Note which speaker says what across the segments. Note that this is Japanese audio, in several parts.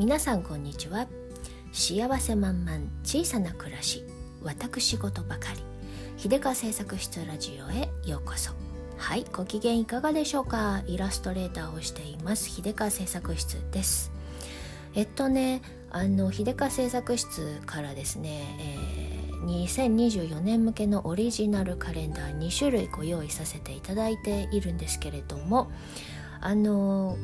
Speaker 1: 皆さんこんにちは。幸せ満々小さな暮らし私事ばかり。秀川製作室ラジオへようこそ。はいご機嫌いかがでしょうか？イラストレーターをしています秀川製作室です。えっとねあの秀川製作室からですね、えー、2024年向けのオリジナルカレンダー2種類ご用意させていただいているんですけれどもあの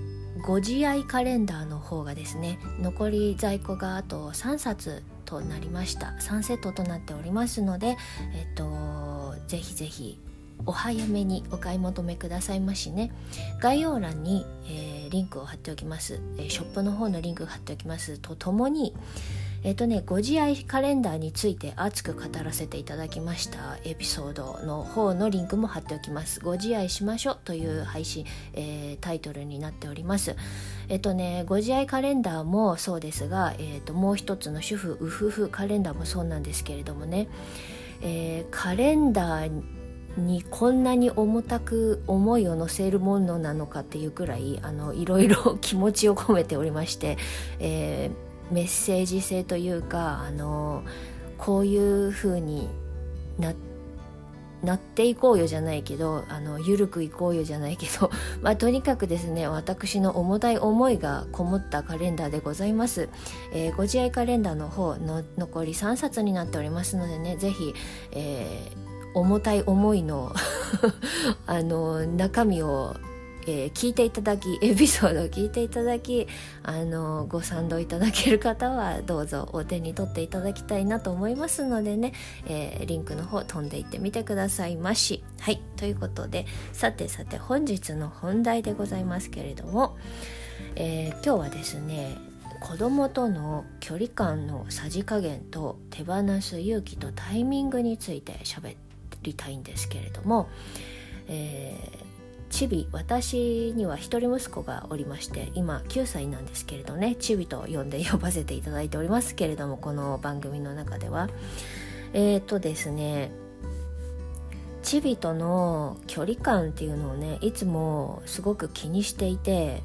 Speaker 1: ご自愛カレンダーの方がですね残り在庫があと3冊となりました。3セットとなっておりますのでえっとぜひぜひお早めにお買い求めくださいましね。概要欄に、えー、リンクを貼っておきます、えー、ショップの方のリンク貼っておきます。とともにえっ、とねご自愛カレンダーについて熱く語らせていただきましたエピソードの方のリンクも貼っておきます。ご自愛しましょうという配信、えー、タイトルになっております。えっ、とねご自愛カレンダーもそうですが、えーと、もう一つの主婦うふふカレンダーもそうなんですけれどもね、えー、カレンダーにこんなに重たく思いを乗せるものなのかっていうくらいあのいろいろ 気持ちを込めておりまして、えーメッセージ性というかあのこういう風にななっていこうよじゃないけどあの緩くいこうよじゃないけど、まあ、とにかくですね私の重たい思いがこもったカレンダーでございます、えー、ご自愛カレンダーの方の残り3冊になっておりますのでね是非、えー、重たい思いの あの中身をえー、聞いていただき エピソードを聞いていただきあのご賛同いただける方はどうぞお手に取っていただきたいなと思いますのでね、えー、リンクの方飛んでいってみてくださいまし。はいということでさてさて本日の本題でございますけれども、えー、今日はですね子供との距離感のさじ加減と手放す勇気とタイミングについて喋りたいんですけれども、えー、チビ私には一人息子がおりまして今9歳なんですけれどねチビと呼んで呼ばせていただいておりますけれどもこの番組の中では。えっ、ー、とですねチビとの距離感っていうのをねいつもすごく気にしていて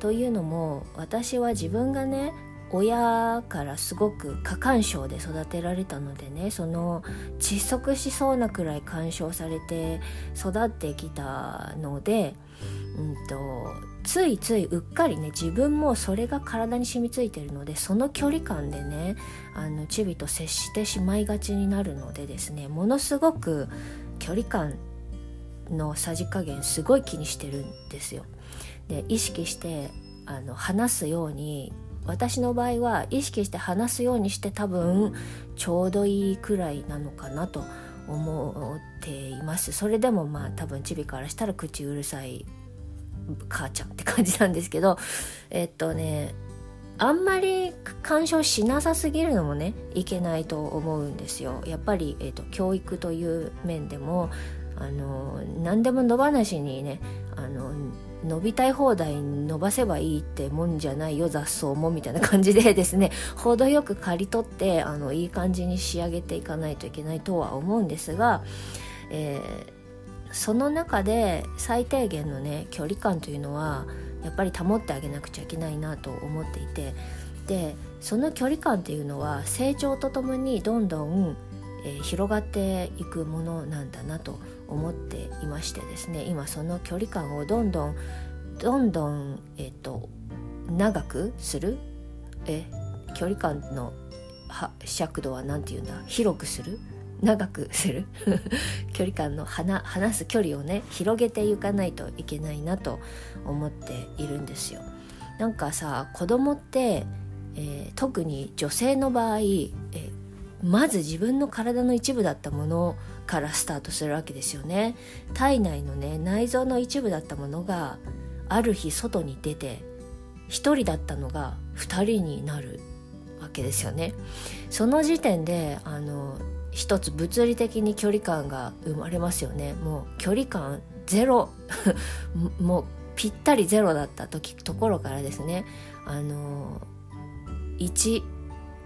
Speaker 1: というのも私は自分がね親からすごく過干渉で育てられたのでねその窒息しそうなくらい干渉されて育ってきたので、うんと、ついついうっかりね自分もそれが体に染みついてるのでその距離感でねあのチビと接してしまいがちになるのでですねものすごく距離感のさじ加減すごい気にしてるんですよ。で意識してあの話すように私の場合は意識して話すようにして多分ちょうどいいくらいなのかなと思っています。それでもまあ多分チビからしたら口うるさい母ちゃんって感じなんですけどえっとねあんまり干渉しなさすぎるのもねいけないと思うんですよ。やっぱり、えっと、教育という面でもあの何でも野放しにねあの伸びたい放題伸ばせばいいってもんじゃないよ雑草もみたいな感じでですね程よく刈り取ってあのいい感じに仕上げていかないといけないとは思うんですが、えー、その中で最低限のね距離感というのはやっぱり保ってあげなくちゃいけないなと思っていてでその距離感っていうのは成長とともにどんどん、えー、広がっていくものなんだなと思思っていましてですね今その距離感をどんどんどんどん、えっと、長くする？え距離感の尺度は何て言うんだ？広くする？長くする？距離感の離す距離をね広げていかないといけないなと思っているんですよ。なんかさ子供って、えー、特に女性の場合、えー、まず自分の体の一部だったものをからスタートするわけですよね。体内のね内臓の一部だったものがある日外に出て1人だったのが2人になるわけですよね。その時点であの一つ物理的に距離感が生まれますよね。もう距離感ゼロ。もうぴったりゼロだった時ところからですね。あの1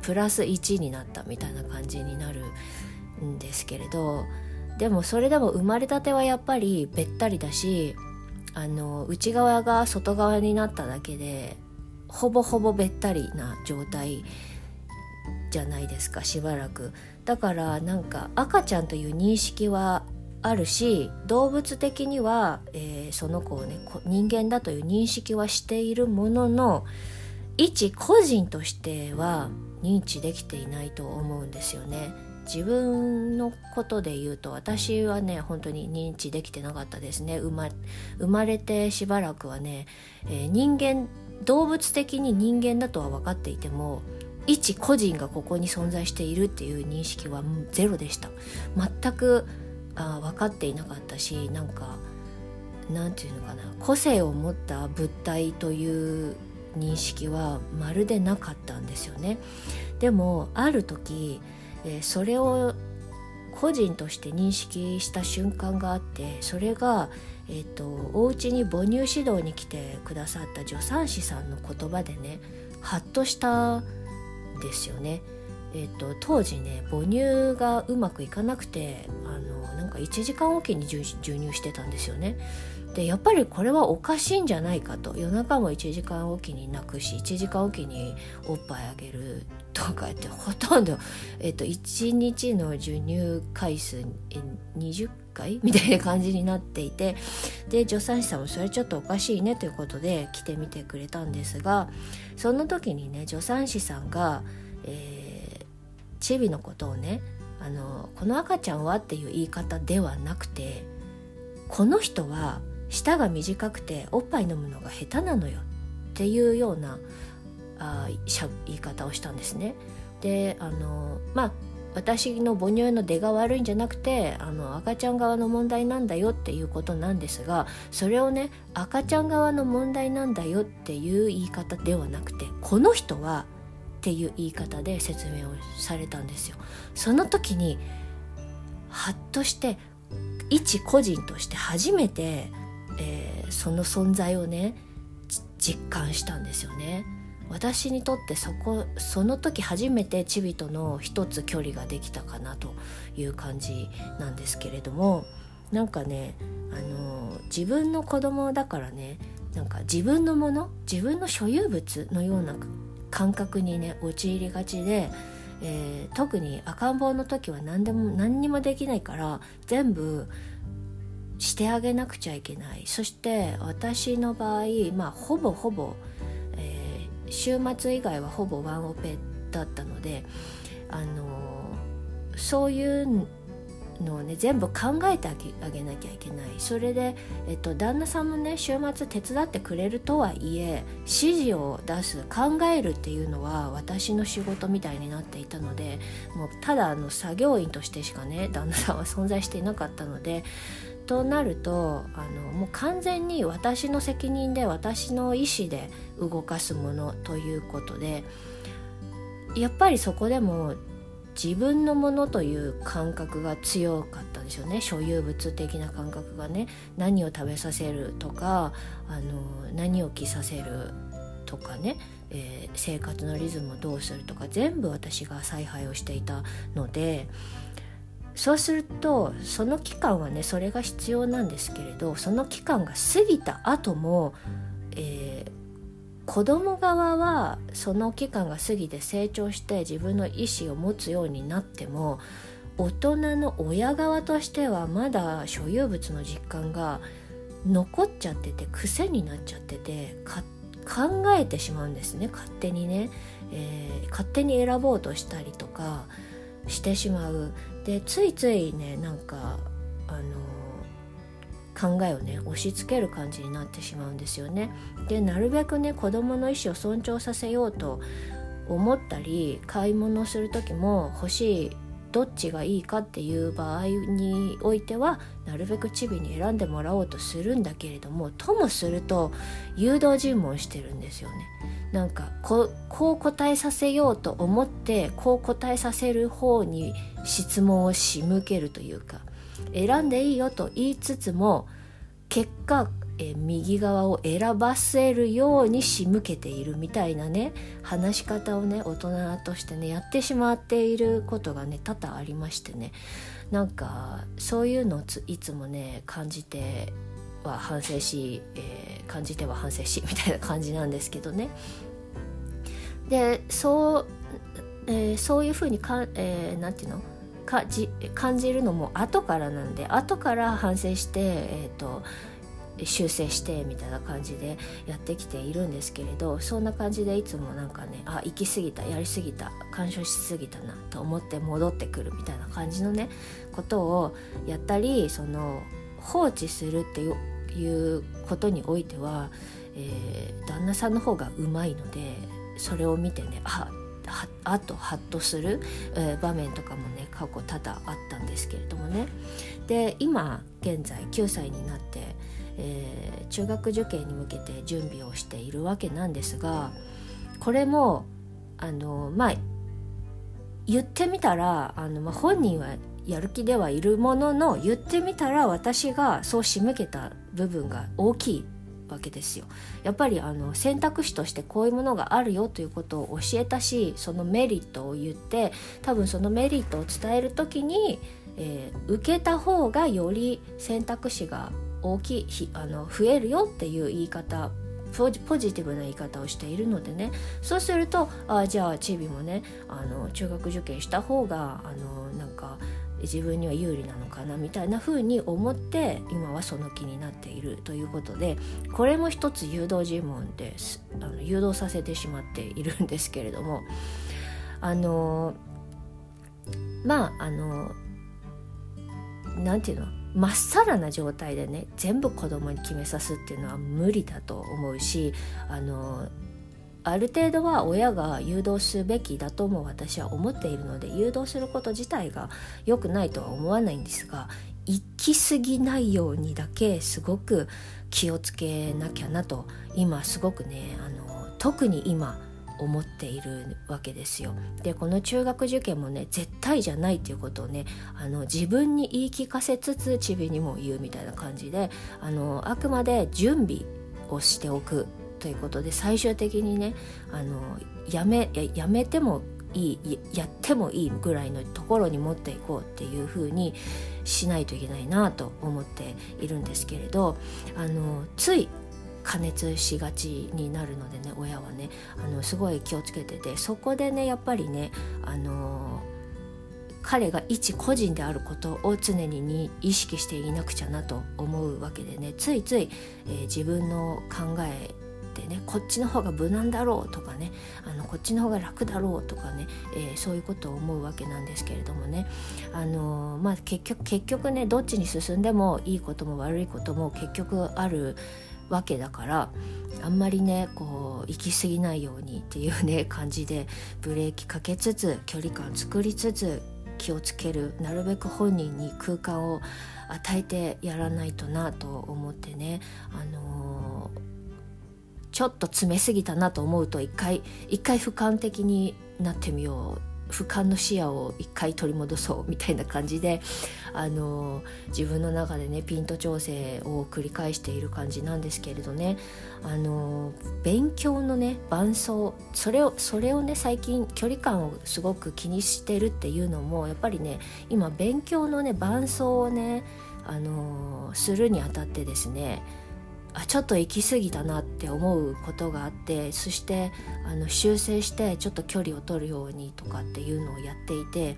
Speaker 1: プラス1になったみたいな感じになるんですけれどでもそれでも生まれたてはやっぱりべったりだしあの内側が外側になっただけでほぼほぼべったりな状態じゃないですかしばらくだからなんか赤ちゃんという認識はあるし動物的には、えー、その子をね人間だという認識はしているものの一個人としては認知できていないと思うんですよね。自分のことで言うと私はね本当に認知できてなかったですね。生ま生まれてしばらくはね、えー、人間動物的に人間だとは分かっていても一個人がここに存在しているっていう認識はゼロでした。全くあ分かっていなかったしなんかなんていうのかな。個性を持った物体という認識はまるでなかったんですよね。でもある時、え、それを個人として認識した瞬間があってそれが、えーと、とお家に母乳指導に来てくださった助産師さんの言葉でねハッとしたんですよね。えーと、当時ね母乳がうまくいかなくてあのなんか1時間おきに授乳してたんですよね。でやっぱりこれはおかしいんじゃないかと。夜中も1時間おきに泣くし1時間おきにおっぱいあげるとかってほとんど、えっと、1日の授乳回数20回？みたいな感じになっていてで助産師さんもそれちょっとおかしいねということで来てみてくれたんですがその時にね助産師さんが「えー、チビのことをねあのこの赤ちゃんは？っていう言い方ではなくてこの人は舌が短くておっぱい飲むのが下手なのよっていうようなあ言い方をしたんですね。であのまあ私の母乳の出が悪いんじゃなくてあの赤ちゃん側の問題なんだよっていうことなんですがそれをね赤ちゃん側の問題なんだよっていう言い方ではなくてこの人はっていう言い方で説明をされたんですよ。その時にハッとして一個人として初めて、えー、その存在をね実感したんですよね。私にとってそこその時初めてチビとの一つ距離ができたかなという感じなんですけれどもなんかねあの自分の子供だからねなんか自分のもの自分の所有物のような感覚にね陥りがちで、えー、特に赤ん坊の時は何でも何にもできないから全部してあげなくちゃいけない。そして私の場合まあほぼほぼ、えー、週末以外はほぼワンオペだったのであのー、そういうのをね全部考えてあげなきゃいけない。それで、えっと、旦那さんもね週末手伝ってくれるとはいえ指示を出す考えるっていうのは私の仕事みたいになっていたのでもうただの作業員としてしかね旦那さんは存在していなかったのでとなるとあのもう完全に私の責任で私の意思で動かすものということでやっぱりそこでも自分のものという感覚が強かったんですよね。所有物的な感覚がね。何を食べさせるとかあの何を着させるとかね、えー、生活のリズムをどうするとか全部私が采配をしていたのでそうするとその期間はねそれが必要なんですけれどその期間が過ぎた後も、えー、子供側はその期間が過ぎて成長して自分の意思を持つようになっても大人の親側としてはまだ所有物の実感が残っちゃってて癖になっちゃってて考えてしまうんですね勝手にね、えー、勝手に選ぼうとしたりとかしてしまう。でついついねなんかあの考えをね押し付ける感じになってしまうんですよね。でなるべくね子どもの意思を尊重させようと思ったり買い物する時も欲しいどっちがいいかっていう場合においてはなるべくチビに選んでもらおうとするんだけれどもともすると誘導尋問してるんですよね。なんかここう答えさせようと思ってこう答えさせる方に質問を仕向けるというか選んでいいよと言いつつも結果え右側を選ばせるように仕向けているみたいなね話し方をね大人としてねやってしまっていることがね多々ありましてね。なんかそういうのをいつもね感じては反省し、えー、感じては反省しみたいな感じなんですけどね。でそう、えー、そういうふうにか、えー、なんていうのかじ感じるのも後からなんで後から反省して、えーと修正してみたいな感じでやってきているんですけれどそんな感じでいつもなんかねあ行き過ぎたやりすぎた干渉しすぎたなと思って戻ってくるみたいな感じのねことをやったりその放置するっていういうことにおいては、えー、旦那さんの方がうまいのでそれを見てねああとハッとする、えー、場面とかもね過去多々あったんですけれどもね。で今現在9歳になってえー、中学受験に向けて準備をしているわけなんですがこれもあのまあ言ってみたらあの、まあ、本人はやる気ではいるものの言ってみたら私がそう仕向けた部分が大きいわけですよ。やっぱりあの選択肢としてこういうものがあるよということを教えたしそのメリットを言って多分そのメリットを伝える時に、えー、受けた方がより選択肢が大きいあの増えるよっていう言い方ポジティブな言い方をしているのでね。そうするとあじゃあチビもねあの中学受験した方があの自分には有利なのかなみたいな風に思って今はその気になっているということでこれも一つ誘導尋問です。あの誘導させてしまっているんですけれども。あのまああのなんていうのまっさらな状態でね全部子供に決めさすっていうのは無理だと思うしあのある程度は親が誘導すべきだとも私は思っているので誘導すること自体が良くないとは思わないんですが行き過ぎないようにだけすごく気をつけなきゃなと今すごくねあの特に今思っているわけですよ。でこの中学受験もね絶対じゃないっていうことをねあの自分に言い聞かせつつちびにも言うみたいな感じであのあくまで準備をしておくということで最終的にねあのやめやめてもいいやってもいいぐらいのところに持っていこうっていうふうにしないといけないなと思っているんですけれどあのつい加熱しがちになるのでね親はねあのすごい気をつけててそこでねやっぱりねあの彼が一個人であることを常にに意識していなくちゃなと思うわけでねついつい、えー、自分の考えでねこっちの方が無難だろうとかねあのこっちの方が楽だろうとかね、えー、そういうことを思うわけなんですけれどもね。あのー、まあ結局結局ねどっちに進んでもいいことも悪いことも結局あるわけだからあんまりねこう行き過ぎないようにっていうね 感じでブレーキかけつつ距離感作りつつ気をつけるなるべく本人に空間を与えてやらないとなと思ってね、あのー、ちょっと詰めすぎたなと思うと一回一回俯瞰的になってみよう。俯瞰の視野を一回取り戻そうみたいな感じであの自分の中でねピント調整を繰り返している感じなんですけれどね。あの勉強のね伴奏それをそれをね最近距離感をすごく気にしてるっていうのもやっぱりね今勉強のね伴奏をねあのするにあたってですねあちょっと行き過ぎたなって思うことがあってそしてあの修正してちょっと距離を取るようにとかっていうのをやっていて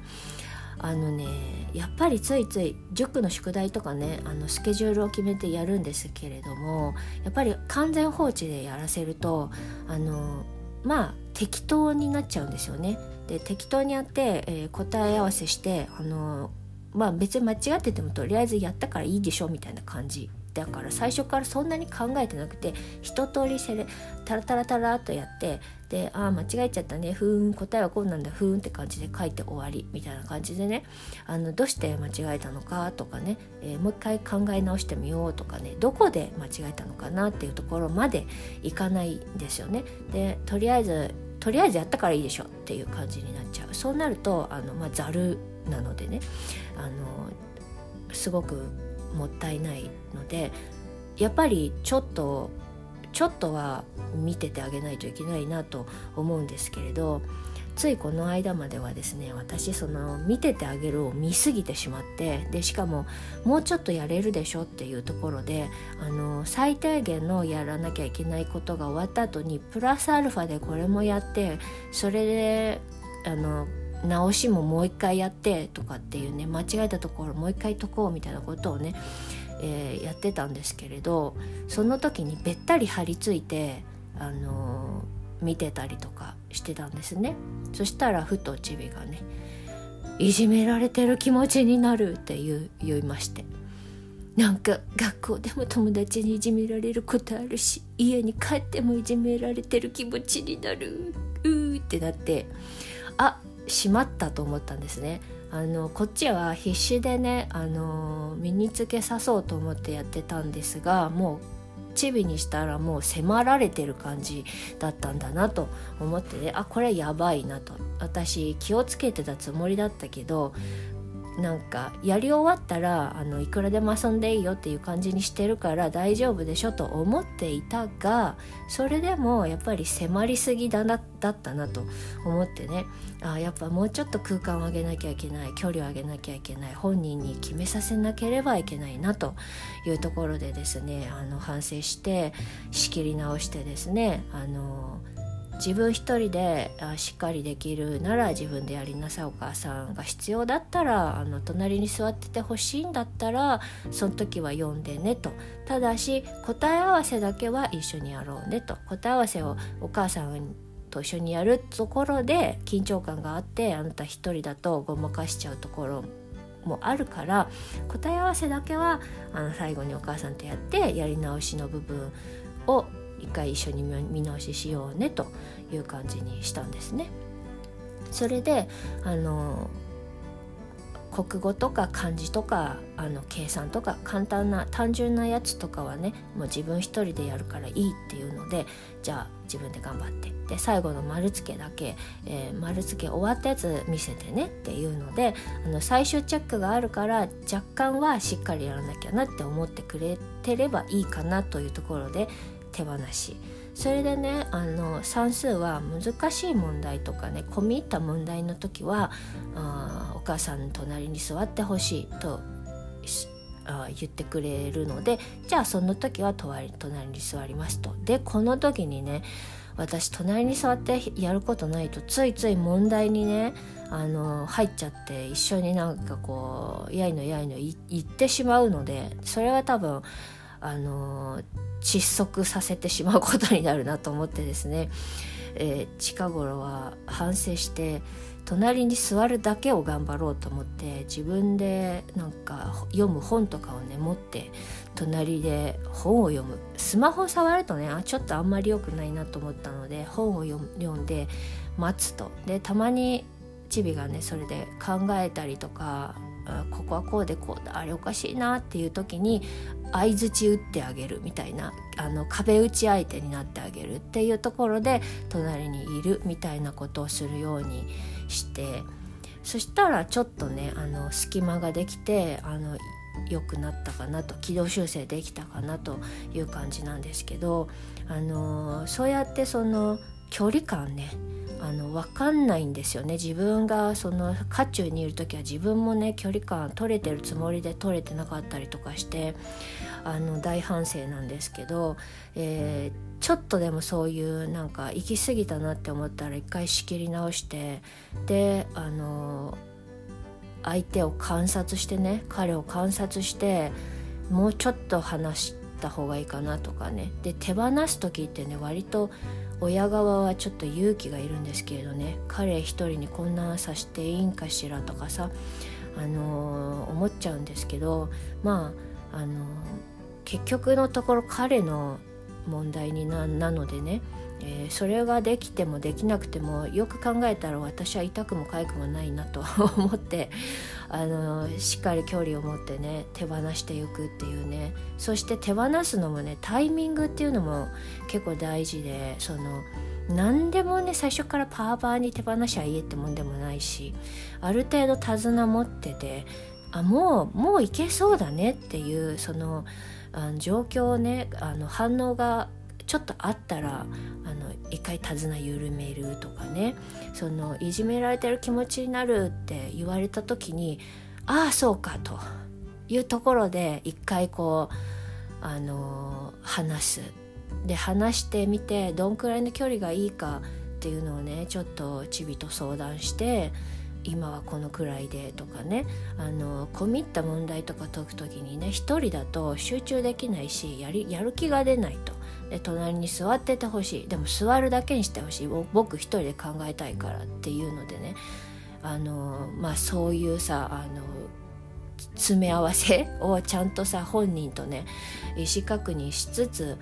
Speaker 1: あのねやっぱりついつい塾の宿題とかねあのスケジュールを決めてやるんですけれどもやっぱり完全放置でやらせるとあのまあ適当になっちゃうんですよね。で適当にやって、えー、答え合わせしてあのまあ別に間違っててもとりあえずやったからいいでしょみたいな感じだから最初からそんなに考えてなくて一通りセレタラタラタラっとやってでああ間違えちゃったねふーん答えはこうなんだふーんって感じで書いて終わりみたいな感じでねあのどうして間違えたのかとかね、えー、もう一回考え直してみようとかねどこで間違えたのかなっていうところまでいかないんですよね。でとりあえずとりあえずやったからいいでしょっていう感じになっちゃうそうなるとあの、まあ、ざるなのでねあのすごくもったいないのでやっぱりちょっとちょっとは見ててあげないといけないなと思うんですけれどついこの間まではですね私その見ててあげるを見すぎてしまってでしかももうちょっとやれるでしょっていうところであの最低限のやらなきゃいけないことが終わった後にプラスアルファでこれもやってそれであの直しももう一回やってとかっていうね間違えたところもう一回解こうみたいなことをね、えー、やってたんですけれどその時にべったり張り付いてあのー、見てたりとかしてたんですね。そしたらふとチビがね「いじめられてる気持ちになる」って言言いまして。なんか学校でも友達にいじめられることあるし家に帰ってもいじめられてる気持ちになる。うーってなってあしまったと思ったんですね。あのこっちは必死でねあの身につけさそうと思ってやってたんですがもうチビにしたらもう迫られてる感じだったんだなと思ってね。あこれやばいなと。私気をつけてたつもりだったけどなんかやり終わったらあのいくらでも遊んでいいよっていう感じにしてるから大丈夫でしょと思っていたがそれでもやっぱり迫りすぎだなだったなと思ってね。あやっぱもうちょっと空間を上げなきゃいけない距離を上げなきゃいけない本人に決めさせなければいけないなというところでですねあの反省して仕切り直してですねあの自分一人でしっかりできるなら自分でやりなさい。お母さんが必要だったらあの隣に座っててほしいんだったらその時は読んでねと。ただし答え合わせだけは一緒にやろうねと。答え合わせをお母さんと一緒にやるところで緊張感があってあなた一人だとごまかしちゃうところもあるから答え合わせだけはあの最後にお母さんとやってやり直しの部分を一回一緒に見直ししようねという感じにしたんですね。それであの国語とか漢字とかあの計算とか簡単な単純なやつとかはねもう自分一人でやるからいいっていうのでじゃあ自分で頑張ってで最後の丸付けだけ、えー、丸付け終わったやつ見せてねっていうのであの最終チェックがあるから若干はしっかりやらなきゃなって思ってくれてればいいかなというところで手放しそれでねあの算数は難しい問題とかね込み入った問題の時はあお母さんの隣に座ってほしいとあ言ってくれるのでじゃあその時は隣に座りますと。でこの時にね私隣に座ってやることないとついつい問題にねあの入っちゃって一緒になんかこうやいのやいの言ってしまうのでそれは多分あの窒息させてしまうことになるなと思ってですね、えー、近頃は反省して隣に座るだけを頑張ろうと思って自分でなんか読む本とかをね持って隣で本を読む。スマホ触るとねあちょっとあんまり良くないなと思ったので本を読んで待つと。でたまにチビがねそれで考えたりとかここはこうでこうだあれおかしいなっていう時に相づち打ってあげるみたいなあの壁打ち相手になってあげるっていうところで隣にいるみたいなことをするようにしてそしたらちょっとねあの隙間ができてあの良くなったかなと軌道修正できたかなという感じなんですけどあのそうやってその距離感ねあの分かんないんですよね。自分がその渦中にいる時は自分もね距離感取れてるつもりで取れてなかったりとかしてあの大反省なんですけど、えー、ちょっとでもそういうなんか行き過ぎたなって思ったら一回仕切り直してであの相手を観察してね彼を観察してもうちょっと話した方がいいかなとかね。で手放す時ってね割と親側はちょっと勇気がいるんですけれどね。彼一人にこんなさしていいんかしらとかさ、あのー、思っちゃうんですけどまあ、あのー、結局のところ彼の問題にななのでねえー、それができてもできなくてもよく考えたら私は痛くも痒くもないなと 思ってあのしっかり距離を持ってね手放していくっていうね。そして手放すのもねタイミングっていうのも結構大事でその何でもね最初からパーパーに手放しゃいいってもんでもないしある程度手綱持っててあもうもういけそうだねっていうそのあの状況をねあの反応がちょっとあったらあの一回手綱緩めるとかね。そのいじめられてる気持ちになるって言われた時にああそうかというところで一回こうあの話す。で話してみてどんくらいの距離がいいかっていうのをねちょっとチビと相談して今はこのくらいでとかね。あの込み入った問題とか解く時にね一人だと集中できないしやりやる気が出ないと。隣に座っててほしい。でも座るだけにしてほしい。僕一人で考えたいからっていうのでね。あのまあそういうさあの詰め合わせ をちゃんとさ本人とね意思確認しつつ、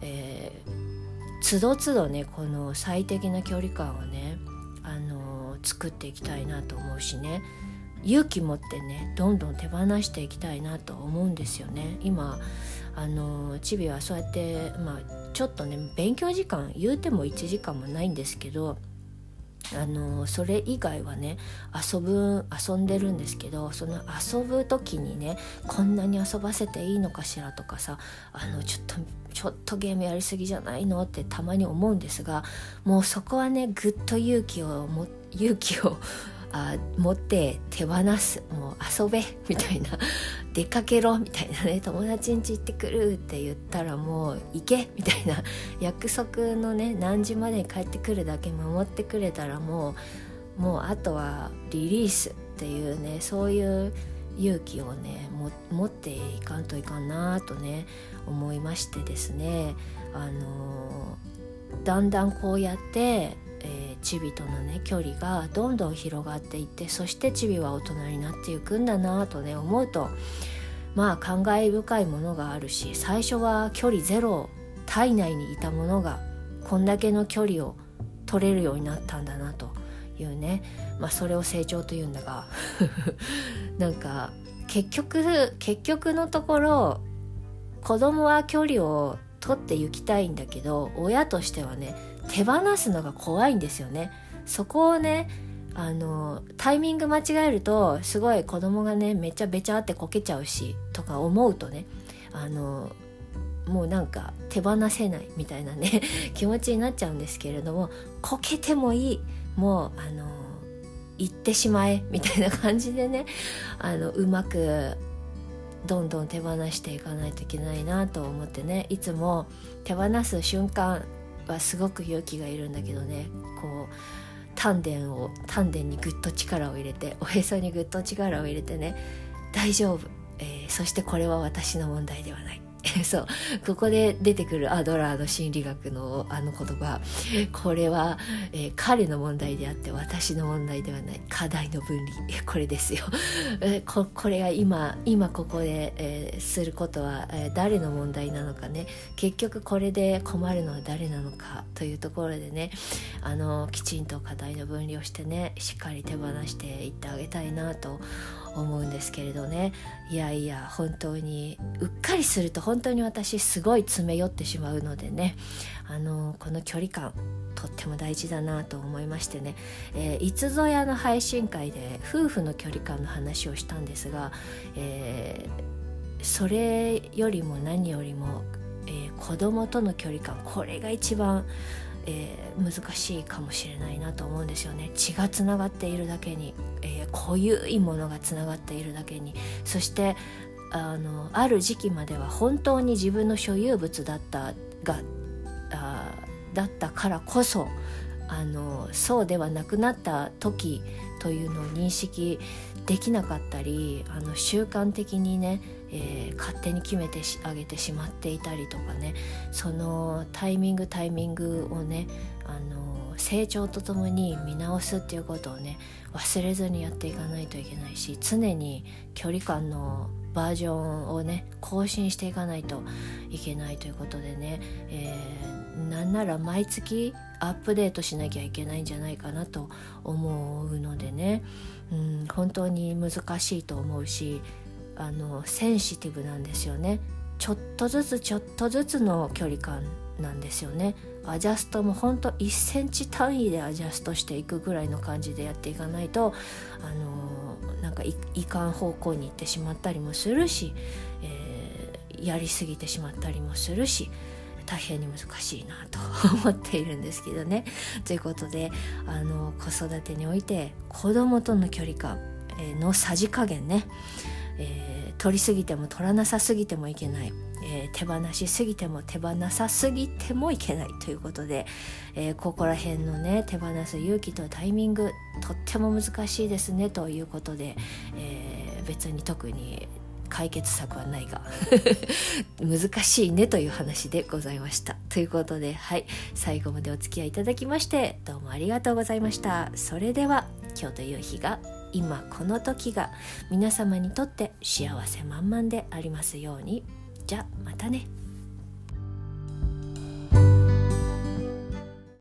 Speaker 1: えー、つどつどねこの最適な距離感をねあの作っていきたいなと思うしね。勇気持ってねどんどん手放していきたいなと思うんですよね。今あのチビはそうやってまあちょっとね勉強時間言うても1時間もないんですけどあのそれ以外はね遊ぶ遊んでるんですけどその遊ぶ時にねこんなに遊ばせていいのかしらとかさあのちょっとちょっとゲームやりすぎじゃないのってたまに思うんですがもうそこはねぐっと勇気をも勇気をあ持って手放す。もう遊べ。みたいな。出かけろ。みたいなね。友達ん家行ってくるって言ったらもう行け。みたいな。約束のね何時までに帰ってくるだけ守ってくれたらもうもうあとはリリースっていうねそういう勇気をね持っていかんといかんなとね思いましてですね。あのだんだんこうやって、チビとのね距離がどんどん広がっていってそしてチビは大人になっていくんだなとね思うとまあ感慨深いものがあるし最初は距離ゼロ体内にいたものがこんだけの距離を取れるようになったんだなというねまあそれを成長というんだが なんか結局結局のところ子供は距離を取って行きたいんだけど親としてはね手放すのが怖いんですよね。そこをねあのタイミング間違えるとすごい子供がねめちゃべちゃってこけちゃうしとか思うとねあのもうなんか手放せないみたいなね 気持ちになっちゃうんですけれどもこけてもいいもうあの行ってしまえみたいな感じでねあのうまくどんどん手放していかないといけないなと思ってねいつも手放す瞬間はすごく勇気がいるんだけどね。こう丹田を丹田にぐっと力を入れておへそにぐっと力を入れてね大丈夫、えー、そしてこれは私の問題ではない。そう。ここで出てくるアドラーの心理学のあの言葉。これは、えー、彼の問題であって私の問題ではない。課題の分離。これですよ。ここれが今今ここで、えー、することは、え、誰の問題なのかね。結局これで困るのは誰なのかというところでね。あのきちんと課題の分離をしてねしっかり手放していってあげたいなと思うんですけれどね。いやいや本当にうっかりすると本当に私すごい詰め寄ってしまうのでね。あのこの距離感とっても大事だなと思いましてね、えー、いつぞやの配信会で夫婦の距離感の話をしたんですが、えー、それよりも何よりも、えー、子供との距離感これが一番えー、難しいかもしれないなと思うんですよね。血がつながっているだけに、えー、濃ゆいものがつながっているだけに。そしてあのある時期までは本当に自分の所有物だったがあだったからこそあのそうではなくなった時というのを認識できなかったりあの習慣的にねえー、勝手に決めてあげてしまっていたりとかね。そのタイミングタイミングをねあの成長とともに見直すっていうことをね忘れずにやっていかないといけないし常に距離感のバージョンをね更新していかないといけないということでね、えー、なんなら毎月アップデートしなきゃいけないんじゃないかなと思うのでね、うん、本当に難しいと思うしあのセンシティブなんですよね。ちょっとずつちょっとずつの距離感なんですよね。アジャストもほんと1センチ単位でアジャストしていくぐらいの感じでやっていかないとあのなんかいかん方向に行ってしまったりもするし、えー、やりすぎてしまったりもするし大変に難しいなと 思っているんですけどね。ということであの子育てにおいて子供との距離感のさじ加減ね、えー、取りすぎても取らなさすぎてもいけない、えー、手放しすぎても手放さすぎてもいけないということで、えー、ここら辺のね手放す勇気とタイミングとっても難しいですねということで、え別に特に解決策はないが 難しいねという話でございました。ということではい。最後までお付き合いいただきましてどうもありがとうございました。それでは今日という日が今この時が皆様にとって幸せ満々でありますようにじゃあまたね。